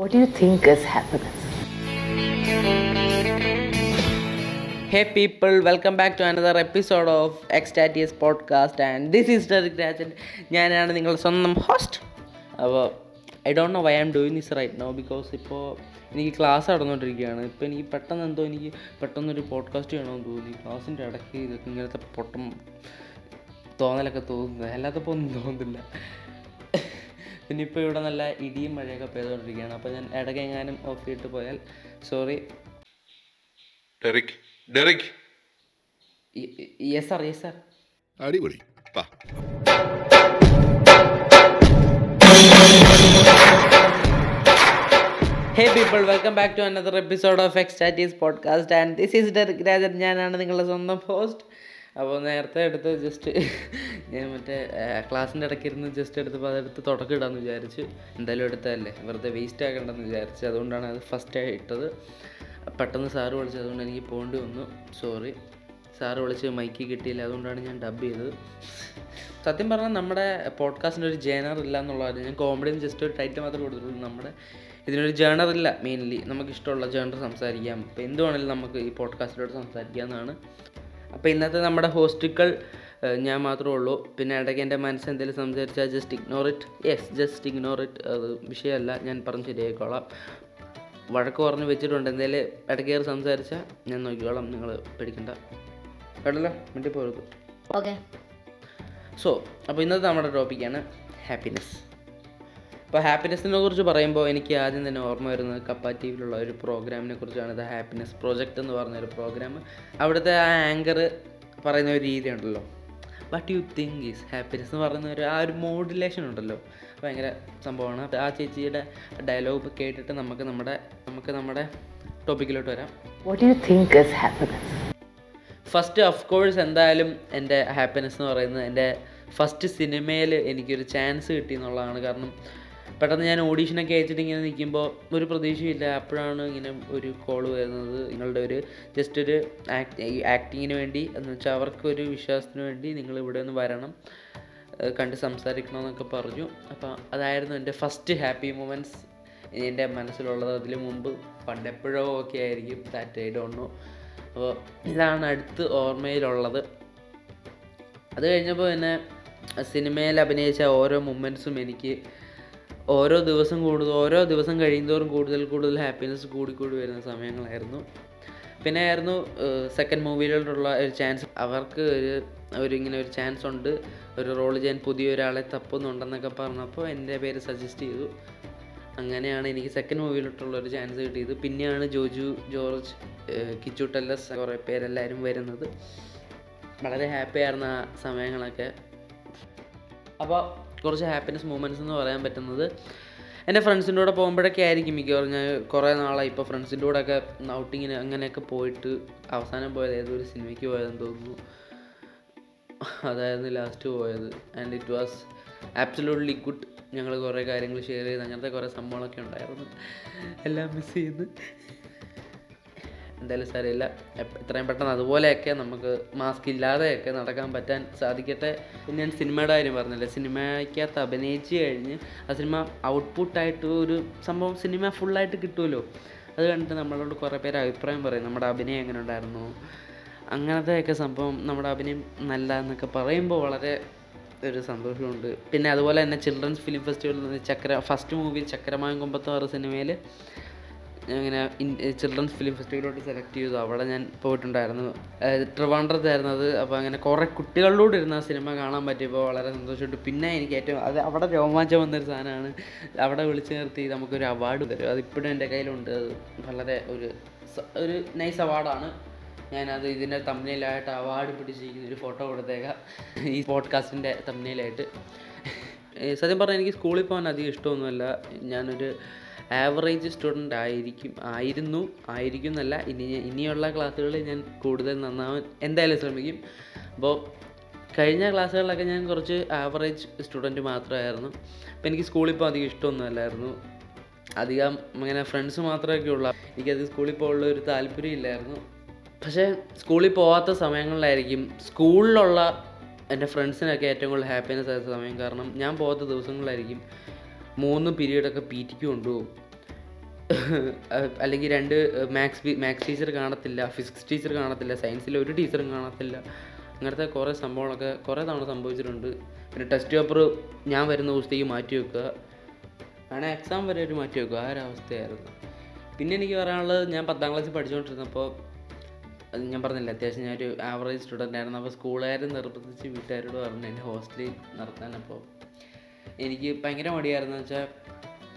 What do you think is happiness? Hey people, welcome back to another episode of Ecstatious Podcast. And this is Derek Rajan. ഞാനാണ് നിങ്ങളുടെ സ്വന്തം host അപ്പോൾ I don't know why am doing this right no because ഇപ്പോൾ എനിക്ക് class നടന്നുകൊണ്ടിരിക്കുകയാണ്. ഇപ്പോൾ എനിക്ക് പെട്ടെന്ന് എന്തോ എനിക്ക് പെട്ടെന്നൊരു പോഡ്കാസ്റ്റ് ചെയ്യണമെന്ന് തോന്നി. ക്ലാസ്സിന്റെ ഇടയ്ക്ക് ഇതൊക്കെ ഇങ്ങനത്തെ പൊട്ടം തോന്നലൊക്കെ തോന്നുന്നത്. അല്ലാത്തപ്പോൾ ഒന്നും തോന്നുന്നില്ല. പിന്നെ ഇപ്പോൾ ഇവിടെ നല്ല ഇടിയും മഴയൊക്കെ പെയ്തുകൊണ്ടിരിക്കുകയാണ്. അപ്പോൾ ഞാൻ ഇടയ്ക്ക് എങ്ങാനും ഓഫ് ചെയ്തിട്ട് പോയാൽ sorry Derick Derick. Yes sir yes sir അടിപൊളി. Hey people welcome back to another episode of ecstasies podcast and this is Derick Rajan ഞാനാണ് നിങ്ങളുടെ സ്വന്തം ഹോസ്റ്റ് അപ്പോൾ നേരത്തെ എടുത്ത് ജസ്റ്റ് ഞാൻ മറ്റേ ക്ലാസ്സിന്റെ ഇടയ്ക്ക് ഇരുന്ന് ജസ്റ്റ് എടുത്തപ്പോൾ അതെടുത്ത് തുടക്കം ഇടാമെന്ന് വിചാരിച്ച്. എന്തായാലും എടുത്തതല്ലേ. വെറുതെ വേസ്റ്റ് ആക്കണ്ടെന്ന് വിചാരിച്ച്. അതുകൊണ്ടാണ് അത് ഫസ്റ്റ് ഇട്ടത്. പെട്ടെന്ന് സാറ് വിളിച്ചത് അതുകൊണ്ട് എനിക്ക് പോകേണ്ടി വന്നു. സോറി സാറ് വിളിച്ച് മൈക്ക് കിട്ടിയില്ല. അതുകൊണ്ടാണ് ഞാൻ ഡബ് ചെയ്തത്. സത്യം പറഞ്ഞാൽ നമ്മുടെ പോഡ്കാസ്റ്റിന്റെ ഒരു ജേണർ ഇല്ല എന്നുള്ളതാണ് ഞാൻ കോമഡിയും ജസ്റ്റ് ഒരു ടൈറ്റ് മാത്രമേ കൊടുത്തിട്ടുള്ളൂ. നമ്മുടെ ഇതിനൊരു ജേണർ ഇല്ല. മെയിൻലി നമുക്കിഷ്ടമുള്ള ജേണർ സംസാരിക്കാം. അപ്പോൾ എന്തുവാണെങ്കിലും നമുക്ക് ഈ പോഡ്കാസ്റ്റിലോട്ട് സംസാരിക്കാവുന്നതാണ്. അപ്പോൾ ഇന്നത്തെ നമ്മുടെ ഹോസ്റ്റുകൾ ഞാൻ മാത്രമേ ഉള്ളൂ. പിന്നെ ഇടയ്ക്ക് എന്റെ മനസ്സെന്തെങ്കിലും സംസാരിച്ചാൽ just ignore it yes just ignore it അത് വിഷയമല്ല ഞാൻ പറഞ്ഞ് ശരിയായിക്കോളാം. വഴക്ക് പറഞ്ഞ് വെച്ചിട്ടുണ്ട്. എന്തെങ്കിലും ഇടയ്ക്ക് കയറി സംസാരിച്ചാൽ ഞാൻ നോക്കിക്കോളാം. നിങ്ങൾ പേടിക്കണ്ട. കേട്ടല്ലോ? മിണ്ടി പോകരുത് ഓക്കെ സോ അപ്പോൾ ഇന്നത്തെ നമ്മുടെ ടോപ്പിക്കാണ് ഹാപ്പിനെസ് അപ്പോൾ ഹാപ്പിനെസ്സിനെ കുറിച്ച് പറയുമ്പോൾ എനിക്ക് ആദ്യം തന്നെ ഓർമ്മ വരുന്നത് കപ്പ ടി വിയിലുള്ള ഒരു പ്രോഗ്രാമിനെ കുറിച്ചാണ്. ദ ഹാപ്പിനെസ് പ്രോജക്റ്റ് എന്ന് പറഞ്ഞ ഒരു പ്രോഗ്രാം. അവിടുത്തെ ആ ആങ്കർ പറയുന്ന ഒരു രീതി ഉണ്ടല്ലോ. What you think is happiness എന്ന് പറയുന്ന ഒരു ആ ഒരു മോഡുലേഷൻ ഉണ്ടല്ലോ. ഭയങ്കര സംഭവമാണ്. അപ്പോൾ ആ ചേച്ചിയുടെ ഡയലോഗ് കേട്ടിട്ട് നമുക്ക് നമ്മുടെ നമുക്ക് നമ്മുടെ ടോപ്പിക്കിലോട്ട് വരാം. What you think is happiness? First of course എന്തായാലും എന്റെ ഹാപ്പിനെസ് എന്ന് പറയുന്നത് എന്റെ ഫസ്റ്റ് സിനിമയിൽ എനിക്കൊരു ചാൻസ് കിട്ടി എന്നുള്ളതാണ്. കാരണം പെട്ടെന്ന് ഞാൻ ഓഡീഷനൊക്കെ അയച്ചിട്ട് ഇങ്ങനെ നിൽക്കുമ്പോൾ ഒരു പ്രതീക്ഷയില്ല അപ്പോഴാണ് ഇങ്ങനെ ഒരു കോൾ വരുന്നത്. നിങ്ങളുടെ ഒരു ജസ്റ്റ് ഒരു ആക്ട് ആക്ടിങ്ങിന് വേണ്ടി എന്ന് വെച്ചാൽ അവർക്കൊരു വിശ്വാസത്തിന് വേണ്ടി നിങ്ങൾ ഇവിടെ ഒന്ന് വരണം. കണ്ട് സംസാരിക്കണമെന്നൊക്കെ പറഞ്ഞു. അപ്പോൾ അതായിരുന്നു എന്റെ ഫസ്റ്റ് ഹാപ്പി മൊമെന്റ്സ് എന്റെ മനസ്സിലുള്ളത് അതിന് മുമ്പ് പണ്ടെപ്പോഴോ ഒക്കെ ആയിരിക്കും. ദാറ്റ് ഐ ഡോണ്ട് നോ അപ്പോൾ ഇതാണ് അടുത്ത് ഓർമ്മയിലുള്ളത്. അത് കഴിഞ്ഞപ്പോൾ പിന്നെ സിനിമയിൽ അഭിനയിച്ച ഓരോ മൊമെന്റ്സും എനിക്ക് ഓരോ ദിവസം കൂടുതൽ ഓരോ ദിവസം കഴിയുന്തോറും കൂടുതൽ കൂടുതൽ ഹാപ്പിനെസ് കൂടിക്കൂടി വരുന്ന സമയങ്ങളായിരുന്നു. പിന്നെ ആയിരുന്നു സെക്കൻഡ് മൂവിയിലോട്ടുള്ള ഒരു ചാൻസ് അവർക്ക് ഒരു ഒരു ഇങ്ങനെ ഒരു ചാൻസ് ഉണ്ട്. ഒരു റോൾ ചെയ്യാൻ പുതിയൊരാളെ തപ്പുന്നുണ്ടെന്നൊക്കെ പറഞ്ഞപ്പോൾ എന്റെ പേര് സജസ്റ്റ് ചെയ്തു. അങ്ങനെയാണ് എനിക്ക് സെക്കൻഡ് മൂവിയിലോട്ടുള്ള ഒരു ചാൻസ് കിട്ടിയത്. പിന്നെയാണ് ജോജു ജോർജ് കിച്ചുട്ടല്ലസ് കിച്ചു ടെല്ലസ് കുറേ പേരെല്ലാവരും വരുന്നത്. വളരെ ഹാപ്പി ആ സമയങ്ങളൊക്കെ. അപ്പോൾ കുറച്ച് ഹാപ്പിനെസ് മൂമെന്റ്സ് എന്ന് പറയാൻ പറ്റുന്നത്. എന്റെ ഫ്രണ്ട്സിന്റെ കൂടെ പോകുമ്പോഴൊക്കെ ആയിരിക്കും മിക്കവാറും. ഞാൻ കുറേ നാളായി ഇപ്പോൾ ഫ്രണ്ട്സിന്റെ കൂടെ ഒക്കെ ഔട്ടിങ്ങിന് അങ്ങനെയൊക്കെ പോയിട്ട് അവസാനം പോയത് ഒരു സിനിമയ്ക്ക് പോയതെന്ന് തോന്നുന്നു. അതായിരുന്നു ലാസ്റ്റ് പോയത്. And it was absolutely good ഞങ്ങൾ കുറേ കാര്യങ്ങൾ ഷെയർ ചെയ്ത് അങ്ങനത്തെ കുറേ സംഭവങ്ങളൊക്കെ ഉണ്ടായിരുന്നു. എല്ലാം മിസ് ചെയ്യുന്നു. എന്തായാലും സാരമില്ല. എത്രയും പെട്ടെന്ന് അതുപോലെയൊക്കെ നമുക്ക് മാസ്ക് ഇല്ലാതെയൊക്കെ നടക്കാൻ പറ്റാൻ സാധിക്കട്ടെ പിന്നെ ഞാൻ സിനിമയുടെ കാര്യം പറഞ്ഞില്ലേ. സിനിമയ്ക്കകത്ത് അഭിനയിച്ച് കഴിഞ്ഞ് ആ സിനിമ ഔട്ട്പുട്ടായിട്ട് ഒരു സംഭവം സിനിമ ഫുള്ളായിട്ട് കിട്ടുമല്ലോ. അത് കണ്ടിട്ട് നമ്മളോട് കുറേ പേര് അഭിപ്രായം പറയും. നമ്മുടെ അഭിനയം എങ്ങനെ ഉണ്ടായിരുന്നു അങ്ങനത്തെയൊക്കെ സംഭവം നമ്മുടെ അഭിനയം നല്ല എന്നൊക്കെ പറയുമ്പോൾ വളരെ ഒരു സന്തോഷമുണ്ട്. പിന്നെ അതുപോലെ തന്നെ ചിൽഡ്രൻസ് ഫിലിം ഫെസ്റ്റിവലിൽ ചക്ര ഫസ്റ്റ് മൂവി ചക്രമായം കൊമ്പത്ത് പറഞ്ഞ ഇങ്ങനെ ചിൽഡ്രൻസ് ഫിലിം ഫെസ്റ്റിവലോട്ട് സെലക്ട് ചെയ്തു. അവിടെ ഞാൻ പോയിട്ടുണ്ടായിരുന്നു. ട്രിവാൻഡ്രത്തായിരുന്നു അത് അപ്പോൾ അങ്ങനെ കുറേ കുട്ടികളിലൂടെ ഇരുന്ന ആ സിനിമ കാണാൻ പറ്റിയപ്പോൾ വളരെ സന്തോഷമുണ്ട്. പിന്നെ എനിക്ക് ഏറ്റവും അത് അവിടെ രോമാഞ്ചം വന്നൊരു സാധനമാണ്. അവിടെ വിളിച്ചു നിർത്തി നമുക്കൊരു അവാർഡ് തരും. അതിപ്പോഴും എന്റെ കയ്യിലുണ്ട്. അത് വളരെ ഒരു ഒരു നൈസ് അവാർഡാണ് ഞാനത് ഇതിന്റെ തമ്മിലായിട്ട് അവാർഡ് പിടിച്ചിരിക്കുന്ന ഒരു ഫോട്ടോ കൊടുത്തേക്കാം. ഈ പോഡ്കാസ്റ്റിന്റെ തമ്മിലായിട്ട് സത്യം പറഞ്ഞാൽ എനിക്ക് സ്കൂളിൽ പോകാൻ അധികം ഇഷ്ടമൊന്നുമല്ല. ഞാനൊരു ആവറേജ് സ്റ്റുഡന്റ് ആയിരിക്കും ആയിരുന്നു ആയിരിക്കും എന്നല്ല ഇനി ഇനിയുള്ള ക്ലാസ്സുകളിൽ ഞാൻ കൂടുതൽ നന്നാവാൻ എന്തായാലും ശ്രമിക്കും. അപ്പോൾ കഴിഞ്ഞ ക്ലാസ്സുകളിലൊക്കെ ഞാൻ കുറച്ച് ആവറേജ് സ്റ്റുഡന്റ് മാത്രമായിരുന്നു. അപ്പോൾ എനിക്ക് സ്കൂളിൽ പോകാൻ അധികം ഇഷ്ടമൊന്നുമല്ലായിരുന്നു. അധികം അങ്ങനെ ഫ്രണ്ട്സ് മാത്രമൊക്കെ ഉള്ള എനിക്കത് സ്കൂളിൽ പോകാനുള്ള ഒരു താല്പര്യം ഇല്ലായിരുന്നു. പക്ഷേ സ്കൂളിൽ പോകാത്ത സമയങ്ങളിലായിരിക്കും സ്കൂളിലുള്ള എന്റെ ഫ്രണ്ട്സിനൊക്കെ ഏറ്റവും കൂടുതൽ ഹാപ്പിനെസ് ആയ സമയം. കാരണം ഞാൻ പോകാത്ത ദിവസങ്ങളിലായിരിക്കും മൂന്ന് പീരീഡൊക്കെ പി ടിക്ക് കൊണ്ടുപോകും അല്ലെങ്കിൽ രണ്ട് മാത്സ് മാത്സ് ടീച്ചർ കാണത്തില്ല ഫിസിക്സ് ടീച്ചർ കാണത്തില്ല സയൻസിൽ ഒരു ടീച്ചറും കാണത്തില്ല. അങ്ങനത്തെ കുറേ സംഭവങ്ങളൊക്കെ കുറേ തവണ സംഭവിച്ചിട്ടുണ്ട്. പിന്നെ ടെസ്റ്റ് പേപ്പർ ഞാൻ വരുന്ന ദിവസത്തേക്ക് മാറ്റി വെക്കുക. അങ്ങനെ എക്സാം വരെ ഒരു മാറ്റി വെക്കുക. ആ ഒരു അവസ്ഥയായിരുന്നു. പിന്നെ എനിക്ക് പറയാനുള്ളത് ഞാൻ പത്താം ക്ലാസ്സിൽ പഠിച്ചുകൊണ്ടിരുന്നപ്പോൾ ഞാൻ പറഞ്ഞില്ല അത്യാവശ്യം ഞാനൊരു ആവറേജ് സ്റ്റുഡന്റ് ആയിരുന്നു. അപ്പോൾ സ്കൂളുകാർ നിർബന്ധിച്ച് വീട്ടുകാരോട് പറഞ്ഞു എന്റെ ഹോസ്റ്റലിൽ നിർത്താൻ അപ്പോൾ എനിക്ക് ഭയങ്കര മടിയായിരുന്നു വെച്ചാൽ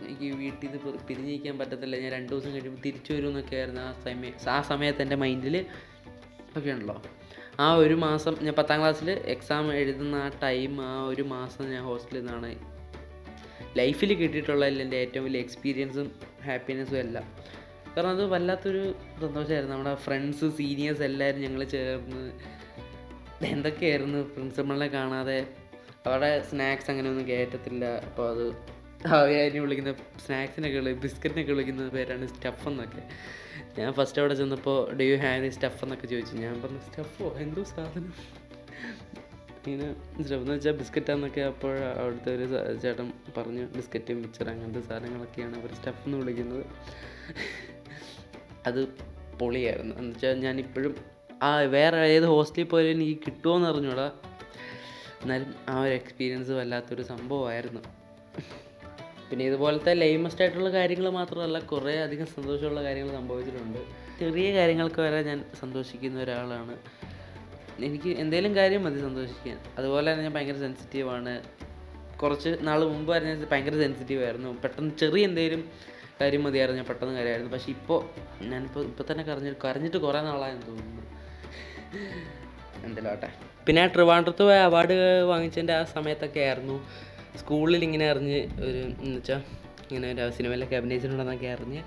എനിക്ക് വീട്ടിൽ നിന്ന് പിരിഞ്ഞിരിക്കാൻ പറ്റത്തില്ല. ഞാൻ രണ്ട് ദിവസം കഴിയുമ്പോൾ തിരിച്ചു വരും എന്നൊക്കെ ആയിരുന്നു ആ സമയം ആ സമയത്ത് എന്റെ മൈൻഡിൽ ഒക്കെ ഉണ്ടല്ലോ ആ ഒരു മാസം ഞാൻ പത്താം ക്ലാസ്സിൽ എക്സാം എഴുതുന്ന ആ ടൈം ആ ഒരു മാസം ഞാൻ ഹോസ്റ്റലിൽ നിന്നാണ്. ലൈഫിൽ കിട്ടിയിട്ടുള്ള എന്റെ ഏറ്റവും വലിയ എക്സ്പീരിയൻസും ഹാപ്പിനെസ്സും എല്ലാം. കാരണം അത് വല്ലാത്തൊരു സന്തോഷമായിരുന്നു നമ്മുടെ ഫ്രണ്ട്സ് സീനിയേഴ്സ് എല്ലാവരും ഞങ്ങൾ ചേർന്ന് എന്തൊക്കെയായിരുന്നു പ്രിൻസിപ്പളിനെ കാണാതെ അവിടെ സ്നാക്സ് അങ്ങനെ ഒന്നും കയറ്റത്തില്ല അപ്പോൾ അത് അവരെ വിളിക്കുന്ന സ്നാക്സിനൊക്കെ വിളി ബിസ്ക്കറ്റിനൊക്കെ വിളിക്കുന്ന പേരാണ് സ്റ്റഫ് എന്നൊക്കെ. ഞാൻ ഫസ്റ്റ് അവിടെ ചെന്നപ്പോൾ ഡു യു ഹാവ് സ്റ്റഫ് എന്നൊക്കെ ചോദിച്ചു. ഞാൻ പറഞ്ഞു സ്റ്റഫോ എന്തോ സാധനം? ഇങ്ങനെ സ്റ്റഫ് എന്ന് വെച്ചാൽ ബിസ്ക്കറ്റാന്നൊക്കെ അപ്പോൾ അവിടുത്തെ ഒരു ചേട്ടൻ പറഞ്ഞു ബിസ്ക്കറ്റ് മിക്സർ അങ്ങനത്തെ സാധനങ്ങളൊക്കെയാണ് അവർ സ്റ്റഫ് എന്ന് വിളിക്കുന്നത്. അത് പൊളിയായിരുന്നു. എന്ന് വെച്ചാൽ ഞാൻ ഇപ്പോഴും ആ വേറെ ഏത് ഹോസ്റ്റലിൽ പോയാലും എനിക്ക് കിട്ടുമോയെന്ന് അറിഞ്ഞൂടാ. എന്നാലും ആ ഒരു എക്സ്പീരിയൻസ് വല്ലാത്തൊരു സംഭവമായിരുന്നു. പിന്നെ ഇതുപോലത്തെ ലേമസ്റ്റ് ആയിട്ടുള്ള കാര്യങ്ങൾ മാത്രമല്ല കുറേ അധികം സന്തോഷമുള്ള കാര്യങ്ങൾ സംഭവിച്ചിട്ടുണ്ട്. ചെറിയ കാര്യങ്ങൾക്ക് വരെ ഞാൻ സന്തോഷിക്കുന്ന ഒരാളാണ്. എനിക്ക് എന്തെങ്കിലും കാര്യം മതി സന്തോഷിക്കാൻ. അതുപോലെ തന്നെ ഞാൻ ഭയങ്കര സെൻസിറ്റീവാണ് കുറച്ച് നാൾ മുമ്പ് വരെ ഞാൻ ഭയങ്കര സെൻസിറ്റീവ് ആയിരുന്നു. പെട്ടെന്ന് ചെറിയ എന്തെങ്കിലും കാര്യം മതിയായിരുന്നു ഞാൻ പെട്ടെന്ന് കാര്യമായിരുന്നു. പക്ഷേ ഇപ്പോൾ ഞാനിപ്പോൾ ഇപ്പോൾ തന്നെ കരഞ്ഞിട്ട് കരഞ്ഞിട്ട് കുറേ നാളായെന്ന് തോന്നുന്നു. എന്തെങ്കിലും പിന്നെ ട്രിവാൻഡ്രത്ത് പോയ അവാർഡ് വാങ്ങിച്ചതിന്റെ ആ സമയത്തൊക്കെ ആയിരുന്നു. സ്കൂളിൽ ഇങ്ങനെ അറിഞ്ഞ് ഒരു എന്ന് വെച്ചാൽ ഇങ്ങനെ ഒരു സിനിമയിലൊക്കെ അഭിനയിച്ചിട്ടുണ്ടെന്നൊക്കെ അറിഞ്ഞ്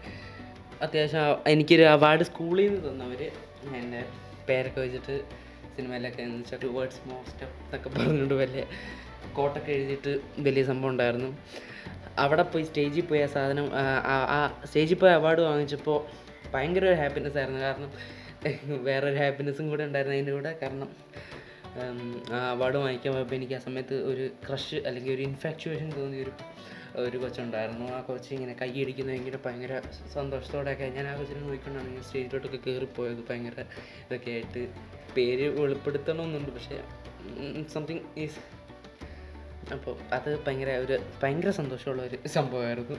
അത്യാവശ്യം എനിക്കൊരു അവാർഡ് സ്കൂളിൽ നിന്ന് തന്നവർ എന്റെ പേരൊക്കെ വെച്ചിട്ട് സിനിമയിലൊക്കെ എന്ന് വെച്ചാൽ ടു വേർഡ്സ് മോസ്റ്റ് എന്നൊക്കെ പറഞ്ഞുകൊണ്ട് വലിയ കോട്ടൊക്കെ എഴുതിയിട്ട് വലിയ സംഭവം ഉണ്ടായിരുന്നു. അവിടെ പോയി സ്റ്റേജിൽ പോയി ആ സാധനം ആ സ്റ്റേജിൽ പോയി അവാർഡ് വാങ്ങിച്ചപ്പോൾ ഭയങ്കര ഒരു ഹാപ്പിനെസ് ആയിരുന്നു. കാരണം വേറൊരു ഹാപ്പിനെസ്സും കൂടെ ഉണ്ടായിരുന്നു അതിന്റെ കൂടെ. കാരണം ആ അവാർഡ് വാങ്ങിക്കാൻ പോയപ്പോൾ എനിക്ക് ആ സമയത്ത് ഒരു ക്രഷ് അല്ലെങ്കിൽ ഒരു ഇൻഫാക്ച്വേഷൻ തോന്നിയ ഒരു ഒരു കൊച്ചുണ്ടായിരുന്നു. ആ കൊച്ച് ഇങ്ങനെ കൈയടിക്കുന്ന ഭയങ്കര ഭയങ്കര സന്തോഷത്തോടെയൊക്കെ ഞാൻ ആ കൊച്ചിനെ നോക്കിക്കൊണ്ടാണ് ഞാൻ സ്റ്റേജിലോട്ടൊക്കെ കയറിപ്പോയത് ഭയങ്കര ഇതൊക്കെ ആയിട്ട് പേര് വെളിപ്പെടുത്തണമെന്നുണ്ട്. പക്ഷേ സംതിങ് ഈസ് അപ്പോൾ അത് ഭയങ്കര ഒരു ഭയങ്കര സന്തോഷമുള്ള ഒരു സംഭവമായിരുന്നു.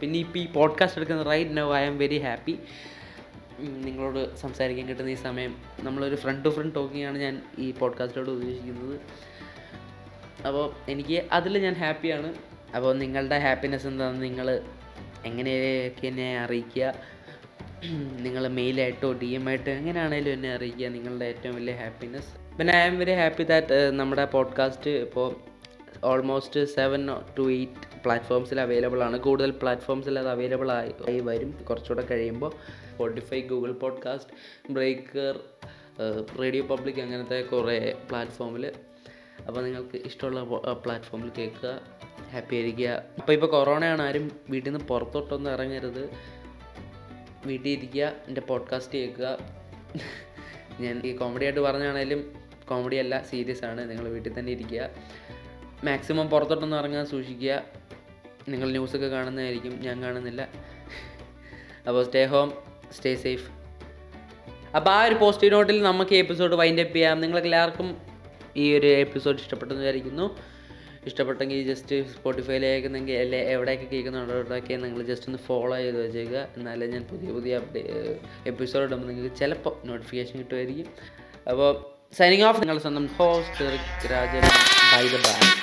പിന്നെ ഇപ്പോൾ ഈ പോഡ്കാസ്റ്റ് എടുക്കുന്ന right now I am very happy നിങ്ങളോട് സംസാരിക്കാൻ കിട്ടുന്ന ഈ സമയം. നമ്മളൊരു ഫ്രണ്ട് ടു ഫ്രണ്ട് ടോക്കിങ്ങാണ് ഞാൻ ഈ പോഡ്കാസ്റ്റിലോട് ഉദ്ദേശിക്കുന്നത്. അപ്പോൾ എനിക്ക് അതിൽ ഞാൻ ഹാപ്പിയാണ് അപ്പോൾ നിങ്ങളുടെ ഹാപ്പിനെസ് എന്താണെന്ന് നിങ്ങൾ എങ്ങനെയൊക്കെ എന്നെ അറിയിക്കുക? നിങ്ങൾ മെയിലായിട്ടോ ഡി എം ആയിട്ടോ എങ്ങനെയാണേലും എന്നെ അറിയിക്കുക നിങ്ങളുടെ ഏറ്റവും വലിയ ഹാപ്പിനെസ് പിന്നെ I am very happy that നമ്മുടെ പോഡ്കാസ്റ്റ് ഇപ്പോൾ ഓൾമോസ്റ്റ് സെവൻ ടു എയ്റ്റ് പ്ലാറ്റ്ഫോംസിൽ അവൈലബിൾ ആണ്. കൂടുതൽ പ്ലാറ്റ്ഫോംസിൽ അത് അവൈലബിൾ ആയി വരും. കുറച്ചുകൂടെ കഴിയുമ്പോൾ Spotify Google podcast Breaker Radio Public അങ്ങനത്തെ കുറേ പ്ലാറ്റ്ഫോമിൽ അപ്പോൾ നിങ്ങൾക്ക് ഇഷ്ടമുള്ള പ്ലാറ്റ്ഫോമിൽ കേൾക്കുക ഹാപ്പി ആയിരിക്കുക. അപ്പോൾ ഇപ്പോൾ കൊറോണയാണ് ആരും വീട്ടിൽ നിന്ന് പുറത്തോട്ടൊന്നും ഇറങ്ങരുത്. വീട്ടിൽ ഇരിക്കുക എന്റെ പോഡ്കാസ്റ്റ് കേൾക്കുക. ഞാൻ ഈ കോമഡി ആയിട്ട് പറഞ്ഞാണേലും കോമഡി അല്ല സീരിയസ് ആണ്. നിങ്ങൾ വീട്ടിൽ തന്നെ ഇരിക്കുക. മാക്സിമം പുറത്തോട്ടൊന്നും ഇറങ്ങാൻ സൂക്ഷിക്കുക. നിങ്ങൾ ന്യൂസൊക്കെ കാണുന്നതായിരിക്കും ഞാൻ കാണുന്നില്ല. അപ്പോൾ സ്റ്റേ ഹോം സ്റ്റേ സേഫ് അപ്പോൾ ആ ഒരു പോസിറ്റീവ് നോട്ടിൽ നമുക്ക് ഈ എപ്പിസോഡ് വൈൻഡ് അപ്പ് ചെയ്യാം. നിങ്ങൾക്ക് എല്ലാവർക്കും ഈ ഒരു എപ്പിസോഡ് ഇഷ്ടപ്പെട്ടെന്ന് വിചാരിക്കുന്നു. ഇഷ്ടപ്പെട്ടെങ്കിൽ ജസ്റ്റ് സ്പോട്ടിഫൈയിലേക്ക് കേൾക്കുന്നെങ്കിൽ അല്ലെ എവിടെയൊക്കെ കേൾക്കുന്നുണ്ടോ അവിടെയൊക്കെ നിങ്ങൾ ജസ്റ്റ് ഒന്ന് ഫോളോ ചെയ്ത് വെച്ചേക്കുക. എന്നാലേ ഞാൻ പുതിയ പുതിയ അപ്ഡേ എപ്പിസോഡ് ഇടുമ്പോൾ നിങ്ങൾക്ക് ചിലപ്പോൾ നോട്ടിഫിക്കേഷൻ കിട്ടുമായിരിക്കും. അപ്പോൾ സൈനിങ് ഓഫ് നിങ്ങളുടെ സ്വന്തം host Rajan bye the bye